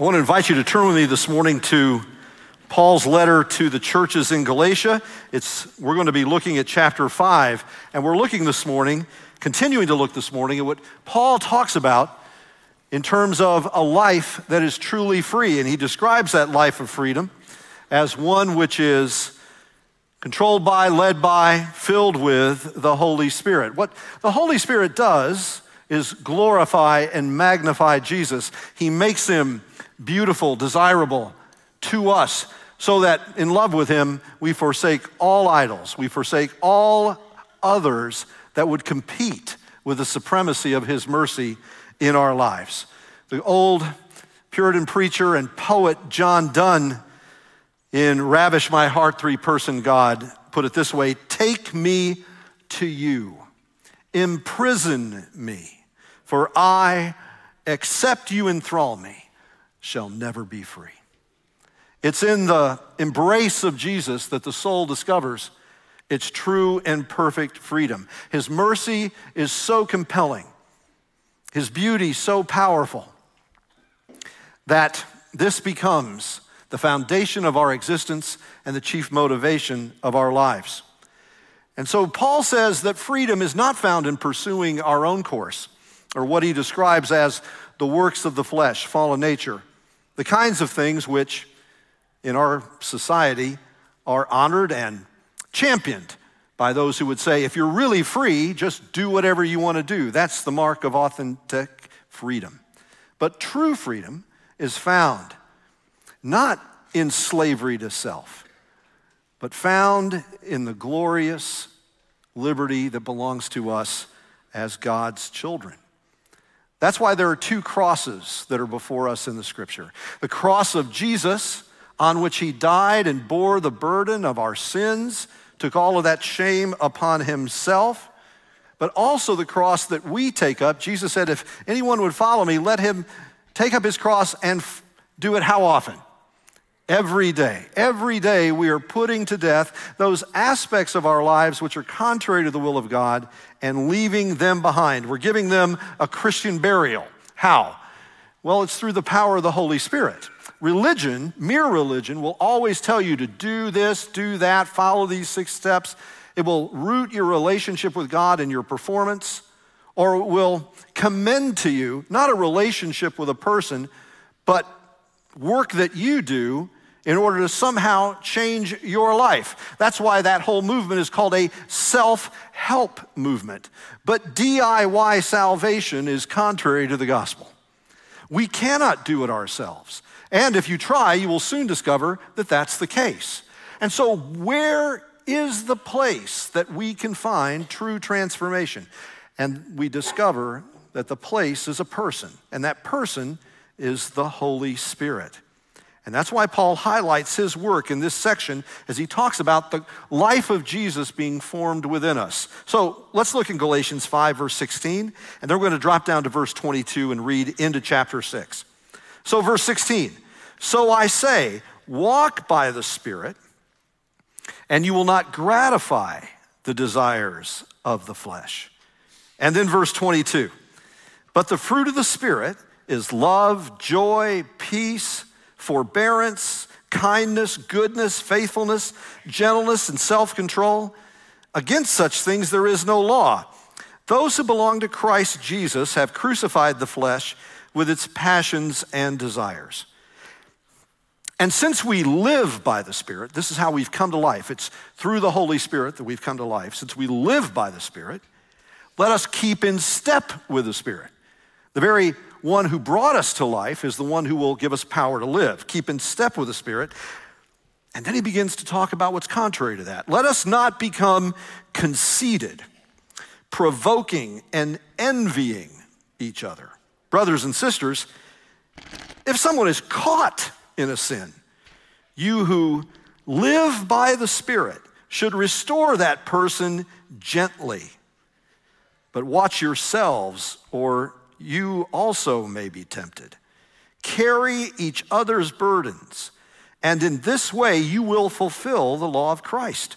I want to invite you to turn with me this morning to Paul's letter to the churches in Galatia. It's, we're going to be looking at chapter 5, and we're looking this morning, continuing to look this morning, at what Paul talks about in terms of a life that is truly free. And he describes that life of freedom as one which is controlled by, led by, filled with the Holy Spirit. What the Holy Spirit does is glorify and magnify Jesus. He makes him beautiful, desirable to us, so that in love with Him, we forsake all idols, we forsake all others that would compete with the supremacy of His mercy in our lives. The old Puritan preacher and poet John Donne in Ravish My Heart, Three Person God put it this way Take me to you, imprison me, for I, except you enthrall me, shall never be free. It's in the embrace of Jesus that the soul discovers its true and perfect freedom. His mercy is so compelling, His beauty so powerful, that this becomes the foundation of our existence and the chief motivation of our lives. And so Paul says that freedom is not found in pursuing our own course or what he describes as the works of the flesh, fallen nature, the kinds of things which in our society are honored and championed by those who would say, if you're really free, just do whatever you want to do. That's the mark of authentic freedom. But true freedom is found not in slavery to self, but found in the glorious liberty that belongs to us as God's children. That's why there are two crosses that are before us in the scripture the cross of Jesus, on which he died and bore the burden of our sins, took all of that shame upon himself, but also the cross that we take up. Jesus said, If anyone would follow me, let him take up his cross and f- do it how often? Every day. Every day we are putting to death those aspects of our lives which are contrary to the will of God and leaving them behind. We're giving them a Christian burial. How? Well, it's through the power of the Holy Spirit. Religion, mere religion, will always tell you to do this, do that, follow these six steps. It will root your relationship with God in your performance, or it will commend to you not a relationship with a person, but work that you do in order to somehow change your life. That's why that whole movement is called a self help movement. But DIY salvation is contrary to the gospel. We cannot do it ourselves. And if you try, you will soon discover that that's the case. And so, where is the place that we can find true transformation? And we discover that the place is a person, and that person is the Holy Spirit. And that's why Paul highlights his work in this section as he talks about the life of Jesus being formed within us. So let's look in Galatians 5, verse 16, and then we're going to drop down to verse 22 and read into chapter 6. So, verse 16 So I say, walk by the Spirit, and you will not gratify the desires of the flesh. And then verse 22 But the fruit of the Spirit is love, joy, peace forbearance, kindness, goodness, faithfulness, gentleness, and self control. Against such things there is no law. Those who belong to Christ Jesus have crucified the flesh with its passions and desires. And since we live by the Spirit, this is how we've come to life. It's through the Holy Spirit that we've come to life. Since we live by the Spirit, let us keep in step with the Spirit. The very one who brought us to life is the one who will give us power to live. Keep in step with the Spirit. And then he begins to talk about what's contrary to that. Let us not become conceited, provoking, and envying each other. Brothers and sisters, if someone is caught in a sin, you who live by the Spirit should restore that person gently. But watch yourselves, or you also may be tempted. Carry each other's burdens, and in this way you will fulfill the law of Christ.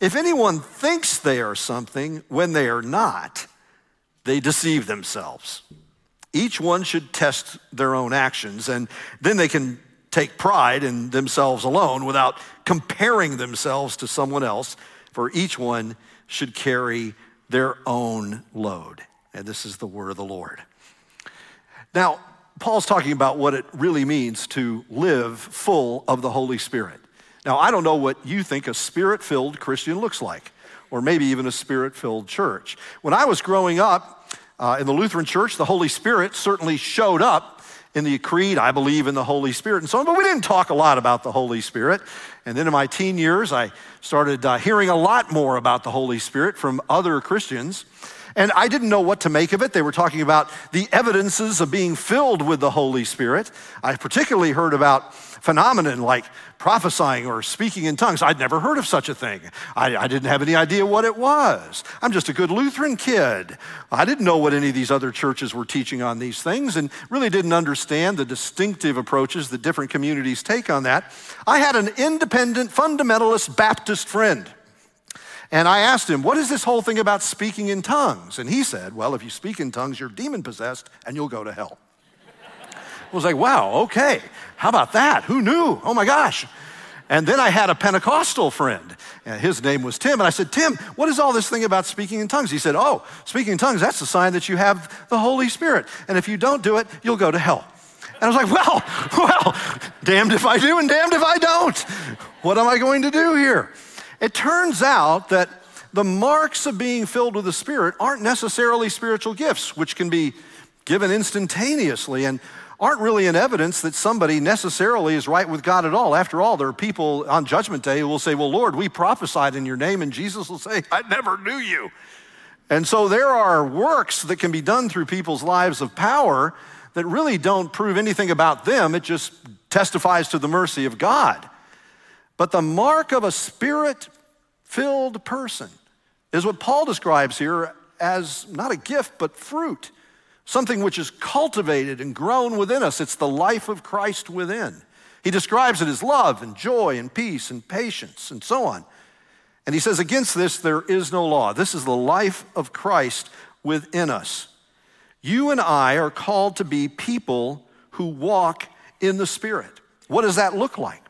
If anyone thinks they are something when they are not, they deceive themselves. each one should test their own actions, and then they can take pride in themselves alone without comparing themselves to someone else, for each one should carry their own load. And this is the word of the Lord. Now, Paul's talking about what it really means to live full of the Holy Spirit. Now, I don't know what you think a spirit filled Christian looks like, or maybe even a spirit filled church. When I was growing up uh, in the Lutheran church, the Holy Spirit certainly showed up in the creed, I believe in the Holy Spirit and so on, but we didn't talk a lot about the Holy Spirit. And then in my teen years, I started uh, hearing a lot more about the Holy Spirit from other Christians. And I didn't know what to make of it. They were talking about the evidences of being filled with the Holy Spirit. I particularly heard about phenomenon like prophesying or speaking in tongues. I'd never heard of such a thing. I, I, didn't have any idea what it was. I'm just a good Lutheran kid. I didn't know what any of these other churches were teaching on these things and really didn't understand the distinctive approaches that different communities take on that. I had an independent fundamentalist Baptist friend. And I asked him, What is this whole thing about speaking in tongues? And he said, Well, if you speak in tongues, you're demon possessed and you'll go to hell. I was like, Wow, okay. How about that? Who knew? Oh my gosh. And then I had a Pentecostal friend, and his name was Tim. And I said, Tim, what is all this thing about speaking in tongues? He said, Oh, speaking in tongues, that's a sign that you have the Holy Spirit. And if you don't do it, you'll go to hell. And I was like, Well, well, damned if I do and damned if I don't. What am I going to do here? It turns out that the marks of being filled with the Spirit aren't necessarily spiritual gifts, which can be given instantaneously. And aren't really an evidence that somebody necessarily is right with God at all. After all, there are people on Judgment Day who will say, Well, Lord, we prophesied in your name, and Jesus will say, I never knew you. And so there are works that can be done through people's lives of power that really don't prove anything about them, it just testifies to the mercy of God. But the mark of a spirit filled person is what Paul describes here as not a gift, but fruit something which is cultivated and grown within us. It's the life of Christ within. He describes it as love and joy and peace and patience and so on. And he says, Against this, there is no law. This is the life of Christ within us. You and I are called to be people who walk in the Spirit. What does that look like?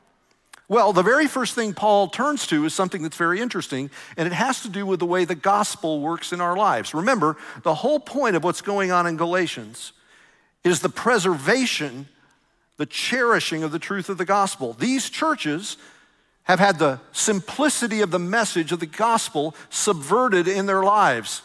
Well, the very first thing Paul turns to is something that's very interesting, and it has to do with the way the gospel works in our lives. Remember, the whole point of what's going on in Galatians is the preservation, the cherishing of the truth of the gospel. These churches have had the simplicity of the message of the gospel subverted in their lives.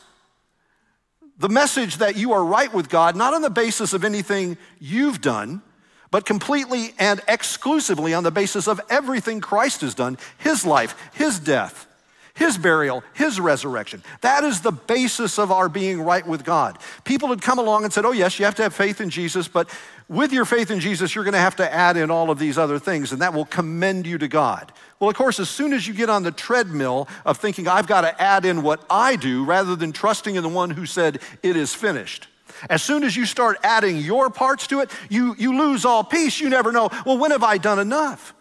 The message that you are right with God, not on the basis of anything you've done but completely and exclusively on the basis of everything Christ has done his life, his death, his burial, his resurrection. That is the basis of our being right with God. People had come along and said, Oh, yes, you have to have faith in Jesus, but with your faith in Jesus, you're going to have to add in all of these other things, and that will commend you to God. Well, of course, as soon as you get on the treadmill of thinking, I've got to add in what I do rather than trusting in the one who said, It is finished, as soon as you start adding your parts to it, you, you lose all peace. You never know, well, when have I done enough?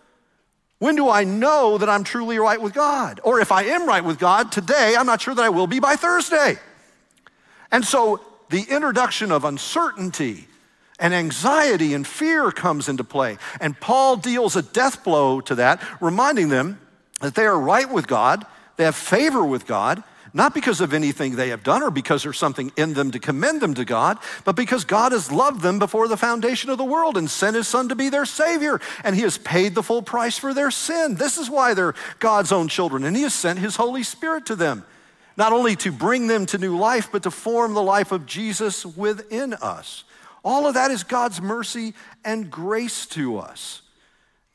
When do I know that I'm truly right with God? Or if I am right with God today, I'm not sure that I will be by Thursday. And so the introduction of uncertainty and anxiety and fear comes into play. And Paul deals a death blow to that, reminding them that they are right with God, they have favor with God, not because of anything they have done or because there's something in them to commend them to God, but because God has loved them before the foundation of the world and sent his son to be their savior. And he has paid the full price for their sin. This is why they're God's own children. And he has sent his Holy Spirit to them, not only to bring them to new life, but to form the life of Jesus within us. All of that is God's mercy and grace to us.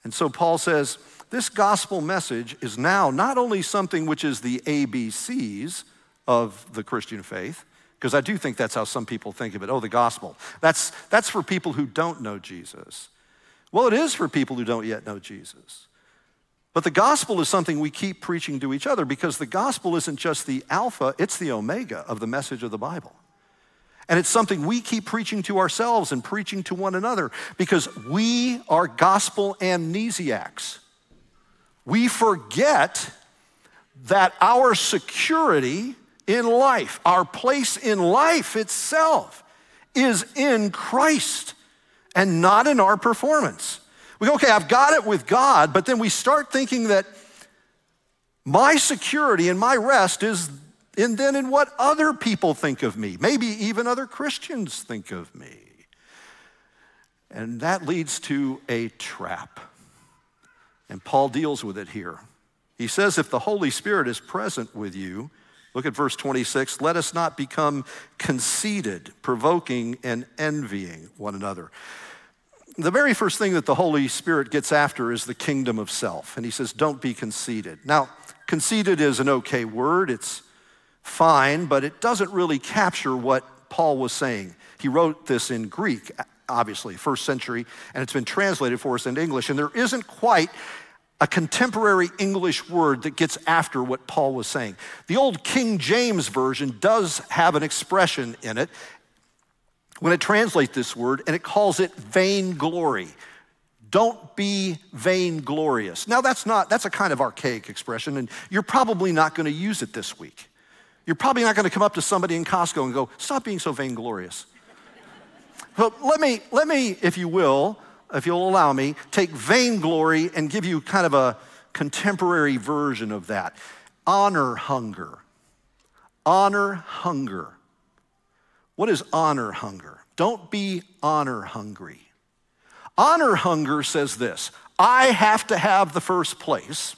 And so Paul says, this gospel message is now not only something which is the ABCs of the Christian faith, because I do think that's how some people think of it. Oh, the gospel. That's, that's for people who don't know Jesus. Well, it is for people who don't yet know Jesus. But the gospel is something we keep preaching to each other because the gospel isn't just the alpha, it's the omega of the message of the Bible. And it's something we keep preaching to ourselves and preaching to one another because we are gospel amnesiacs we forget that our security in life, our place in life itself, is in Christ and not in our performance. We go, okay, I've got it with God, but then we start thinking that my security and my rest is in then in what other people think of me, maybe even other Christians think of me. And that leads to a trap. And Paul deals with it here. He says, if the Holy Spirit is present with you, look at verse 26, let us not become conceited, provoking, and envying one another. The very first thing that the Holy Spirit gets after is the kingdom of self. And he says, don't be conceited. Now, conceited is an okay word, it's fine, but it doesn't really capture what Paul was saying. He wrote this in Greek, obviously, first century, and it's been translated for us into English. And there isn't quite a contemporary English word that gets after what Paul was saying. The old King James Version does have an expression in it when it translates this word, and it calls it vainglory. Don't be vainglorious. Now, that's not, that's a kind of archaic expression, and you're probably not going to use it this week. You're probably not going to come up to somebody in Costco and go, stop being so vainglorious. But let me, let me, if you will, if you'll allow me, take vainglory and give you kind of a contemporary version of that. Honor hunger. Honor hunger. What is honor hunger? Don't be honor hungry. Honor hunger says this I have to have the first place.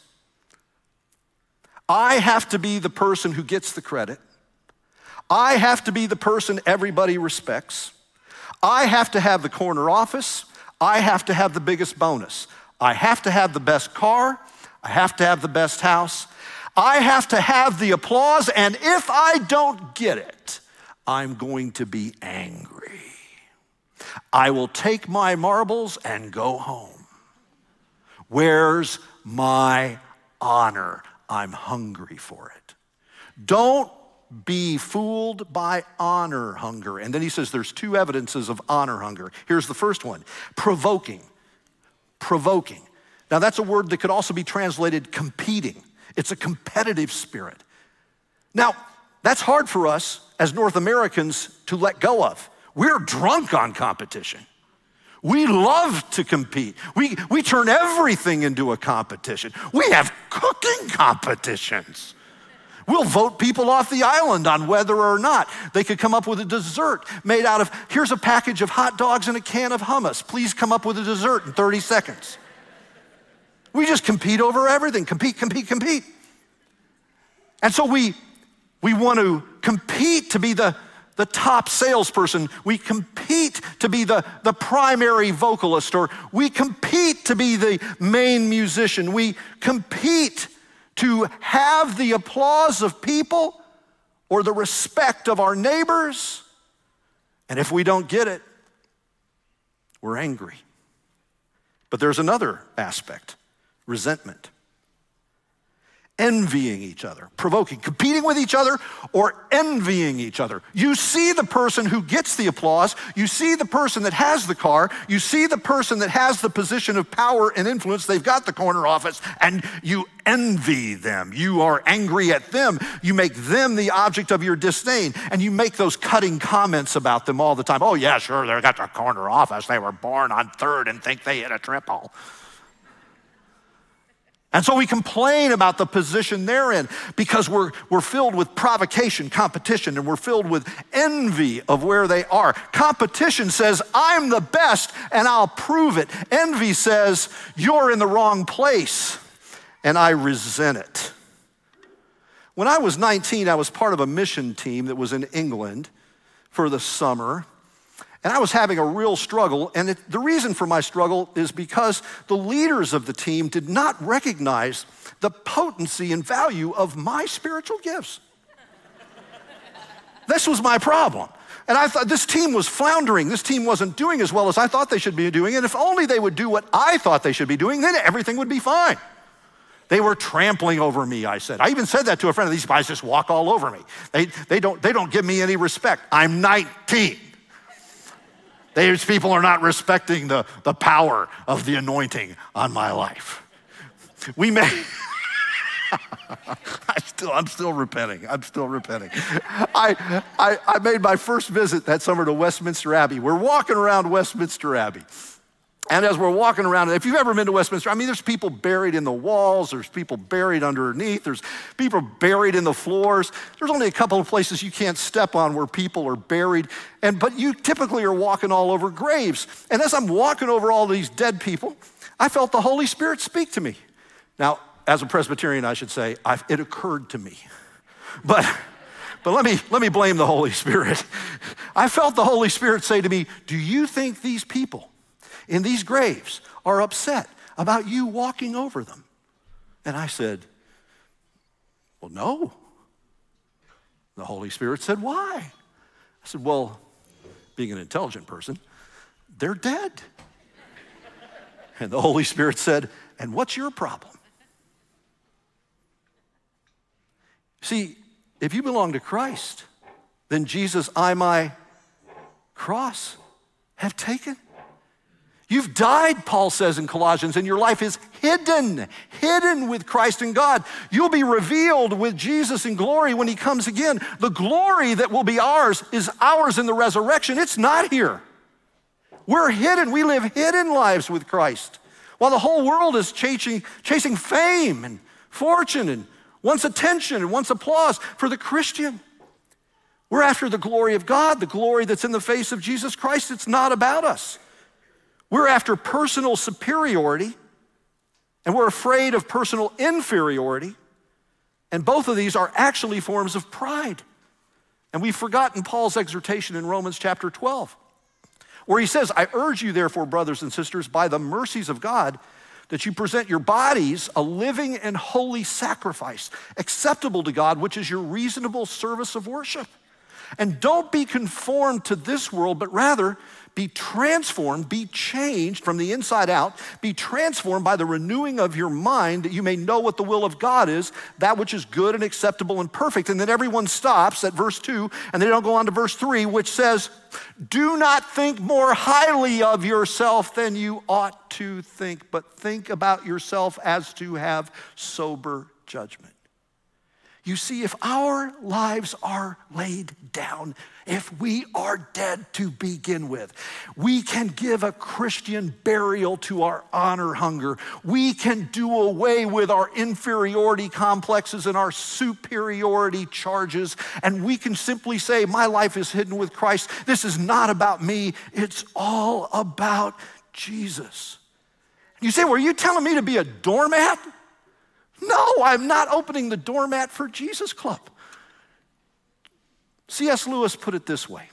I have to be the person who gets the credit. I have to be the person everybody respects. I have to have the corner office. I have to have the biggest bonus. I have to have the best car. I have to have the best house. I have to have the applause. And if I don't get it, I'm going to be angry. I will take my marbles and go home. Where's my honor? I'm hungry for it. Don't be fooled by honor hunger. And then he says there's two evidences of honor hunger. Here's the first one provoking. Provoking. Now, that's a word that could also be translated competing, it's a competitive spirit. Now, that's hard for us as North Americans to let go of. We're drunk on competition. We love to compete. We, we turn everything into a competition. We have cooking competitions. We'll vote people off the island on whether or not they could come up with a dessert made out of here's a package of hot dogs and a can of hummus. Please come up with a dessert in 30 seconds. We just compete over everything compete, compete, compete. And so we, we want to compete to be the, the top salesperson. We compete to be the, the primary vocalist, or we compete to be the main musician. We compete to have the applause of people or the respect of our neighbors. And if we don't get it, we're angry. But there's another aspect resentment envying each other, provoking, competing with each other, or envying each other. You see the person who gets the applause, you see the person that has the car, you see the person that has the position of power and influence, they've got the corner office, and you envy them. You are angry at them. You make them the object of your disdain, and you make those cutting comments about them all the time. Oh, yeah, sure, they've got the corner office. They were born on third and think they hit a triple. And so we complain about the position they're in because we're, we're filled with provocation, competition, and we're filled with envy of where they are. Competition says, I'm the best and I'll prove it. Envy says, you're in the wrong place and I resent it. When I was 19, I was part of a mission team that was in England for the summer. And I was having a real struggle. And it, the reason for my struggle is because the leaders of the team did not recognize the potency and value of my spiritual gifts. this was my problem. And I thought this team was floundering. This team wasn't doing as well as I thought they should be doing. And if only they would do what I thought they should be doing, then everything would be fine. They were trampling over me, I said. I even said that to a friend. These guys just walk all over me. They, they, don't, they don't give me any respect. I'm 19. These people are not respecting the, the power of the anointing on my life. We may. I still, I'm still repenting. I'm still repenting. I, I, I made my first visit that summer to Westminster Abbey. We're walking around Westminster Abbey. And as we're walking around, if you've ever been to Westminster, I mean, there's people buried in the walls, there's people buried underneath, there's people buried in the floors. There's only a couple of places you can't step on where people are buried. And but you typically are walking all over graves. And as I'm walking over all these dead people, I felt the Holy Spirit speak to me. Now, as a Presbyterian, I should say, I've, it occurred to me. But, but let, me, let me blame the Holy Spirit. I felt the Holy Spirit say to me, Do you think these people in these graves are upset about you walking over them? And I said, Well, no. The Holy Spirit said, Why? I said, Well, being an intelligent person, they're dead. And the Holy Spirit said, And what's your problem? See, if you belong to Christ, then Jesus, I my cross have taken. You've died, Paul says in Colossians, and your life is hidden, hidden with Christ in God. You'll be revealed with Jesus in glory when he comes again. The glory that will be ours is ours in the resurrection. It's not here. We're hidden. We live hidden lives with Christ. While the whole world is chasing, chasing fame and fortune and wants attention and wants applause for the Christian. We're after the glory of God, the glory that's in the face of Jesus Christ. It's not about us. We're after personal superiority, and we're afraid of personal inferiority. And both of these are actually forms of pride. And we've forgotten Paul's exhortation in Romans chapter 12 where he says, I urge you, therefore, brothers and sisters, by the mercies of God, that you present your bodies a living and holy sacrifice, acceptable to God, which is your reasonable service of worship. And don't be conformed to this world, but rather be transformed, be changed from the inside out, be transformed by the renewing of your mind that you may know what the will of God is, that which is good and acceptable and perfect. And then everyone stops at verse 2 and they don't go on to verse 3, which says, Do not think more highly of yourself than you ought to think, but think about yourself as to have sober judgment. You see, if our lives are laid down, if we are dead to begin with, we can give a Christian burial to our honor hunger. We can do away with our inferiority complexes and our superiority charges, and we can simply say, My life is hidden with Christ. This is not about me, it's all about Jesus. You say, Well, are you telling me to be a doormat? No, I'm not opening the doormat for Jesus Club. C.S. Lewis put it this way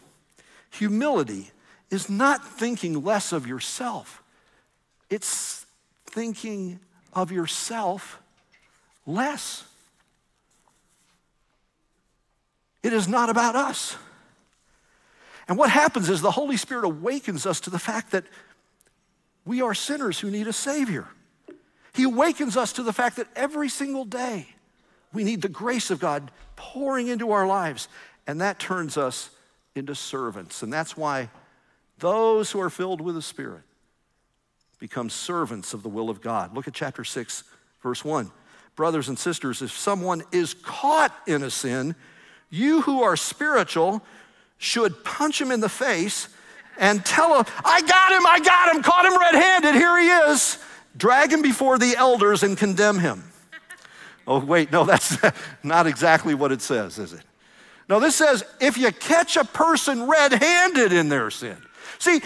humility is not thinking less of yourself, it's thinking of yourself less. It is not about us. And what happens is the Holy Spirit awakens us to the fact that we are sinners who need a Savior. He awakens us to the fact that every single day we need the grace of God pouring into our lives, and that turns us into servants. And that's why those who are filled with the Spirit become servants of the will of God. Look at chapter 6, verse 1. Brothers and sisters, if someone is caught in a sin, you who are spiritual should punch him in the face and tell him, I got him, I got him, caught him red handed, here he is drag him before the elders and condemn him. Oh, wait, no, that's not exactly what it says, is it? No, this says if you catch a person red handed in their sin. See,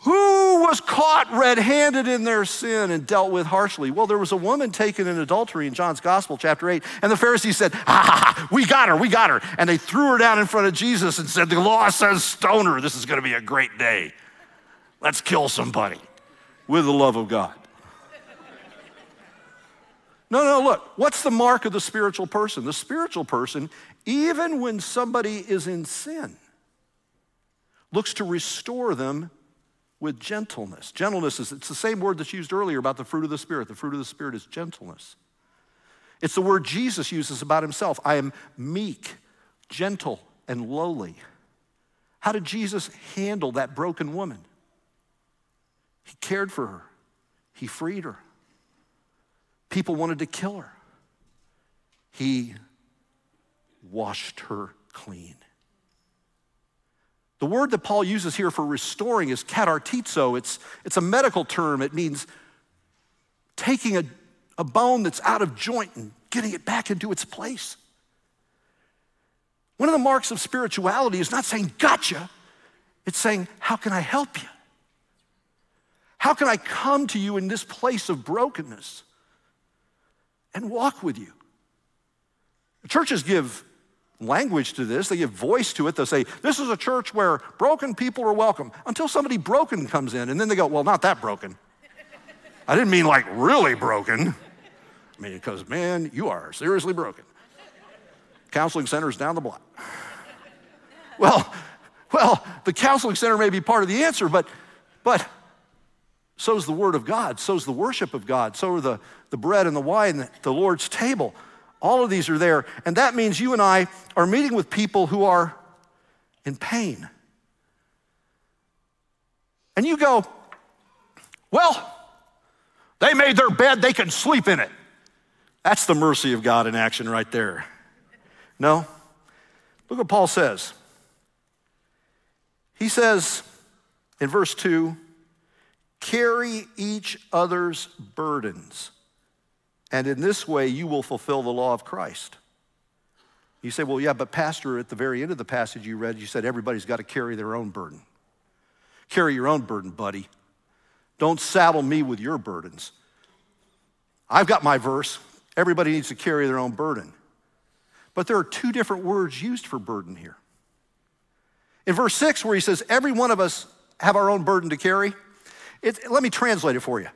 who was caught red handed in their sin and dealt with harshly? Well, there was a woman taken in adultery in John's Gospel, chapter 8, and the Pharisees said, Ah, we got her, we got her. And they threw her down in front of Jesus and said, The law says stone her. This is going to be a great day. Let's kill somebody with the love of God. No, no, look, what's the mark of the spiritual person? The spiritual person, even when somebody is in sin, looks to restore them with gentleness. Gentleness is it's the same word that's used earlier about the fruit of the Spirit. The fruit of the Spirit is gentleness. It's the word Jesus uses about himself. I am meek, gentle, and lowly. How did Jesus handle that broken woman? He cared for her, he freed her. People wanted to kill her. he washed her clean. The word that Paul uses here for restoring is katartizo. It's, it's a medical term. It means taking a, a bone that's out of joint and getting it back into its place. One of the marks of spirituality is not saying, gotcha. It's saying, how can I help you? How can I come to you in this place of brokenness and walk with you? Churches give language to this, they give voice to it. They'll say, This is a church where broken people are welcome until somebody broken comes in. And then they go, Well, not that broken. I didn't mean like really broken. I mean, because, man, you are seriously broken. Counseling center's down the block. Well, well, the counseling center may be part of the answer, but, but so's the Word of God, so's the worship of God, so are the, the bread and the wine, the Lord's table. All of these are there. And that means you and I are meeting with people who are in pain. And you go, well, they made their bed, they can sleep in it. That's the mercy of God in action right there. No? Look what Paul says. He says in verse 2 carry each other's burdens and in this way, you will fulfill the law of Christ. You say, well, yeah, but Pastor, at the very end of the passage you read, you said everybody's got to carry their own burden. Carry your own burden, buddy. Don't saddle me with your burdens. I've got my verse. Everybody needs to carry their own burden. But there are two different words used for burden here. In verse 6, where he says, Every one of us have our own burden to carry, it, let me translate it for you.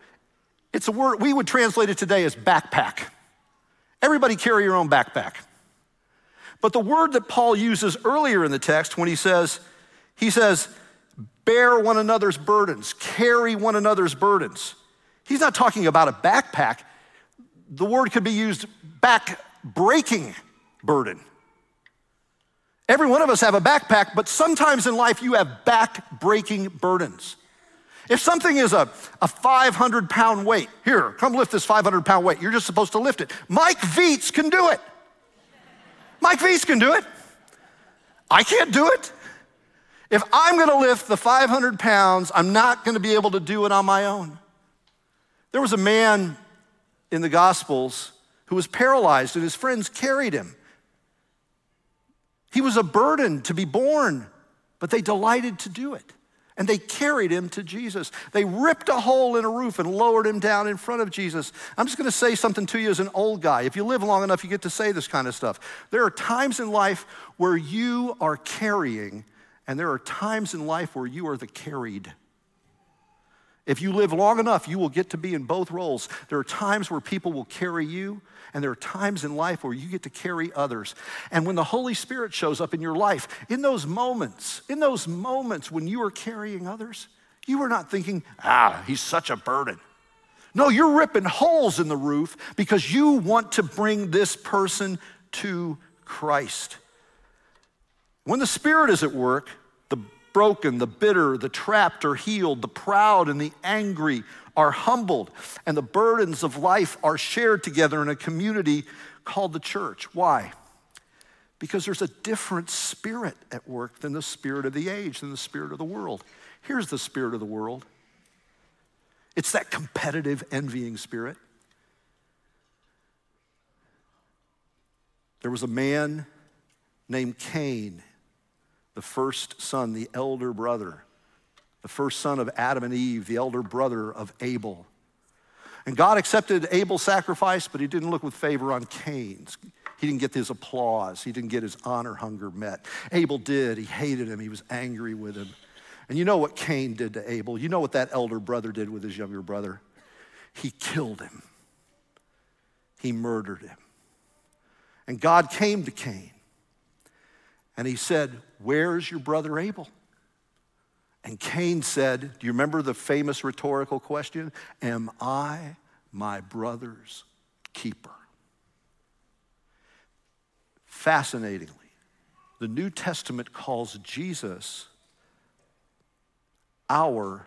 It's a word, we would translate it today as backpack. Everybody carry your own backpack. But the word that Paul uses earlier in the text when he says, he says, bear one another's burdens, carry one another's burdens. He's not talking about a backpack. The word could be used back breaking burden. Every one of us have a backpack, but sometimes in life you have back breaking burdens. If something is a, a 500 pound weight, here, come lift this 500 pound weight. You're just supposed to lift it. Mike Viets can do it. Mike Viets can do it. I can't do it. If I'm gonna lift the 500 pounds, I'm not gonna be able to do it on my own. There was a man in the Gospels who was paralyzed, and his friends carried him. He was a burden to be born, but they delighted to do it and they carried him to Jesus. They ripped a hole in a roof and lowered him down in front of Jesus. I'm just gonna say something to you as an old guy. If you live long enough, you get to say this kind of stuff. There are times in life where you are carrying, and there are times in life where you are the carried. If you live long enough, you will get to be in both roles. There are times where people will carry you, and there are times in life where you get to carry others. And when the Holy Spirit shows up in your life, in those moments, in those moments when you are carrying others, you are not thinking, ah, he's such a burden. No, you're ripping holes in the roof because you want to bring this person to Christ. When the Spirit is at work, broken, the bitter, the trapped are healed, the proud and the angry are humbled, and the burdens of life are shared together in a community called the church. Why? Because there's a different spirit at work than the spirit of the age, than the spirit of the world. Here's the spirit of the world it's that competitive, envying spirit. There was a man named Cain, the first son, the elder brother the first son of Adam and Eve, the elder brother of Abel. And God accepted Abel's sacrifice, but he didn't look with favor on Cain's. He didn't get his applause, he didn't get his honor hunger met. Abel did. He hated him, he was angry with him. And you know what Cain did to Abel? You know what that elder brother did with his younger brother? He killed him, he murdered him. And God came to Cain and he said, Where's your brother Abel? And Cain said, Do you remember the famous rhetorical question? Am I my brother's keeper? Fascinatingly, the New Testament calls Jesus our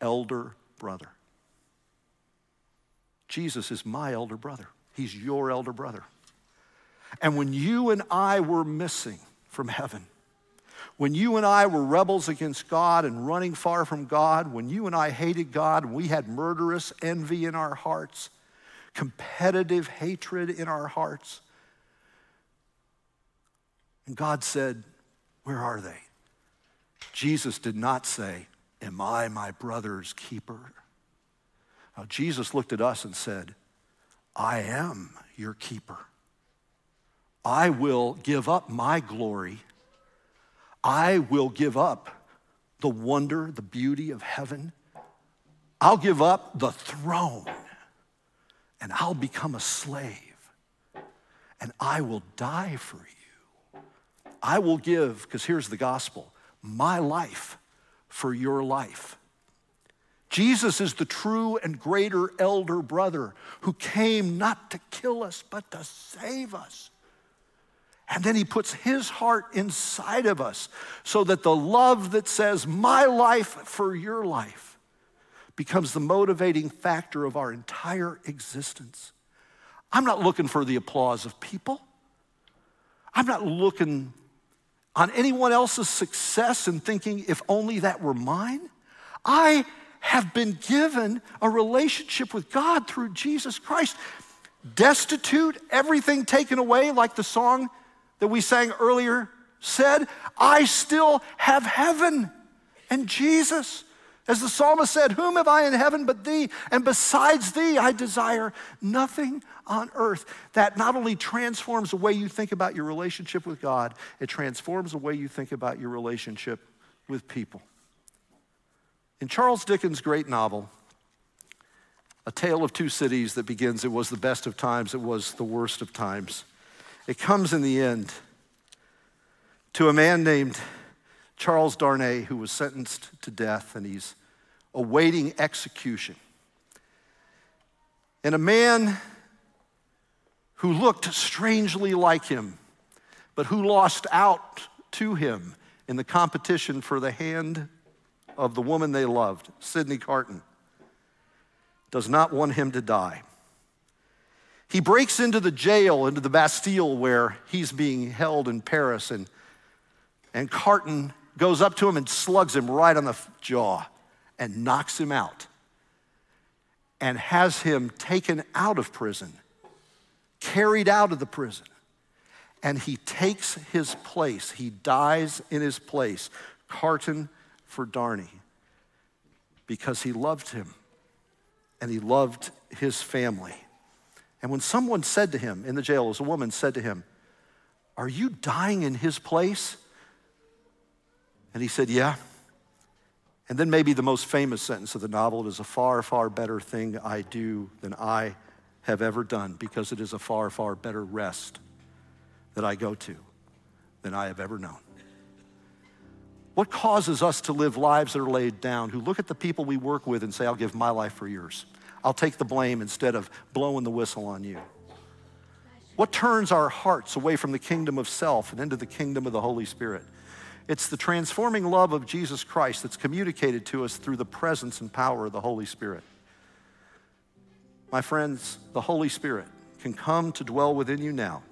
elder brother. Jesus is my elder brother. He's your elder brother. And when you and I were missing from heaven, when you and I were rebels against God and running far from God, when you and I hated God, we had murderous envy in our hearts, competitive hatred in our hearts, and God said, Where are they? Jesus did not say, Am I my brother's keeper? Now, Jesus looked at us and said, I am your keeper. I will give up my glory. I will give up the wonder, the beauty of heaven. I'll give up the throne and I'll become a slave and I will die for you. I will give, because here's the gospel my life for your life. Jesus is the true and greater elder brother who came not to kill us, but to save us. And then he puts his heart inside of us so that the love that says, My life for your life, becomes the motivating factor of our entire existence. I'm not looking for the applause of people. I'm not looking on anyone else's success and thinking, if only that were mine. I have been given a relationship with God through Jesus Christ. Destitute, everything taken away, like the song that we sang earlier said, I still have heaven and Jesus. As the psalmist said, Whom have I in heaven but thee? And besides thee, I desire nothing on earth. That not only transforms the way you think about your relationship with God, it transforms the way you think about your relationship with people. In Charles Dickens' great novel, A Tale of Two Cities, that begins, It was the best of times, it was the worst of times, it comes in the end to a man named Charles Darnay who was sentenced to death and he's awaiting execution. And a man who looked strangely like him, but who lost out to him in the competition for the hand of the woman they loved, Sidney Carton, does not want him to die. He breaks into the jail, into the Bastille, where he's being held in Paris, and, and Carton goes up to him and slugs him right on the jaw and knocks him out and has him taken out of prison, carried out of the prison. And he takes his place. He dies in his place. Carton for Darnay because he loved him and he loved his family. And when someone said to him in the jail, as a woman said to him, Are you dying in his place? And he said, Yeah. And then maybe the most famous sentence of the novel it is a far, far better thing I do than I have ever done because it is a far, far better rest that I go to than I have ever known. What causes us to live lives that are laid down, who look at the people we work with and say, I'll give my life for yours? I'll take the blame instead of blowing the whistle on you. What turns our hearts away from the kingdom of self and into the kingdom of the Holy Spirit? It's the transforming love of Jesus Christ that's communicated to us through the presence and power of the Holy Spirit. My friends, the Holy Spirit can come to dwell within you now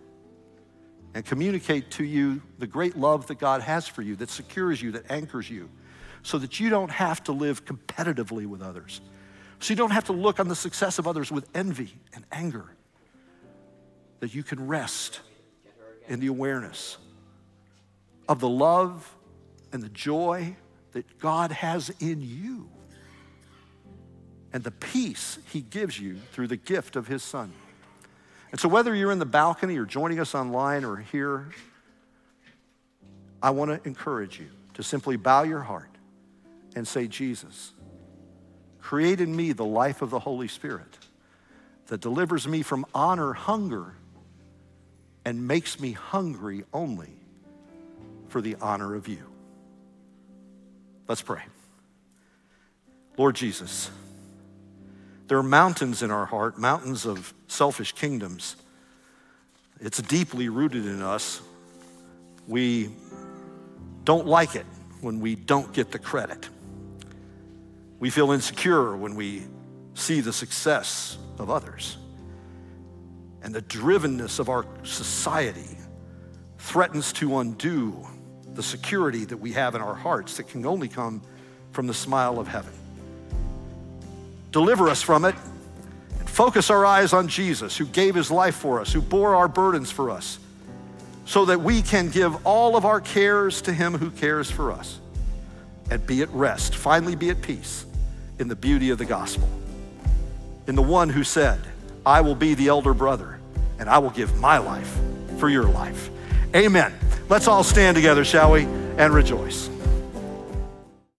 and communicate to you the great love that God has for you, that secures you, that anchors you, so that you don't have to live competitively with others. So you don't have to look on the success of others with envy and anger. That you can rest in the awareness of the love and the joy that God has in you and the peace He gives you through the gift of His Son. And so, whether you're in the balcony or joining us online or here, I want to encourage you to simply bow your heart and say, Jesus, create in me the life of the Holy Spirit that delivers me from honor hunger and makes me hungry only for the honor of you. Let's pray. Lord Jesus, there are mountains in our heart, mountains of selfish kingdoms. It's deeply rooted in us. We don't like it when we don't get the credit. We feel insecure when we see the success of others. and the drivenness of our society threatens to undo the security that we have in our hearts that can only come from the smile of heaven. Deliver us from it and focus our eyes on Jesus, who gave his life for us, who bore our burdens for us, so that we can give all of our cares to him who cares for us and be at rest, finally be at peace in the beauty of the gospel, in the one who said, I will be the elder brother and I will give my life for your life. Amen. Let's all stand together, shall we, and rejoice.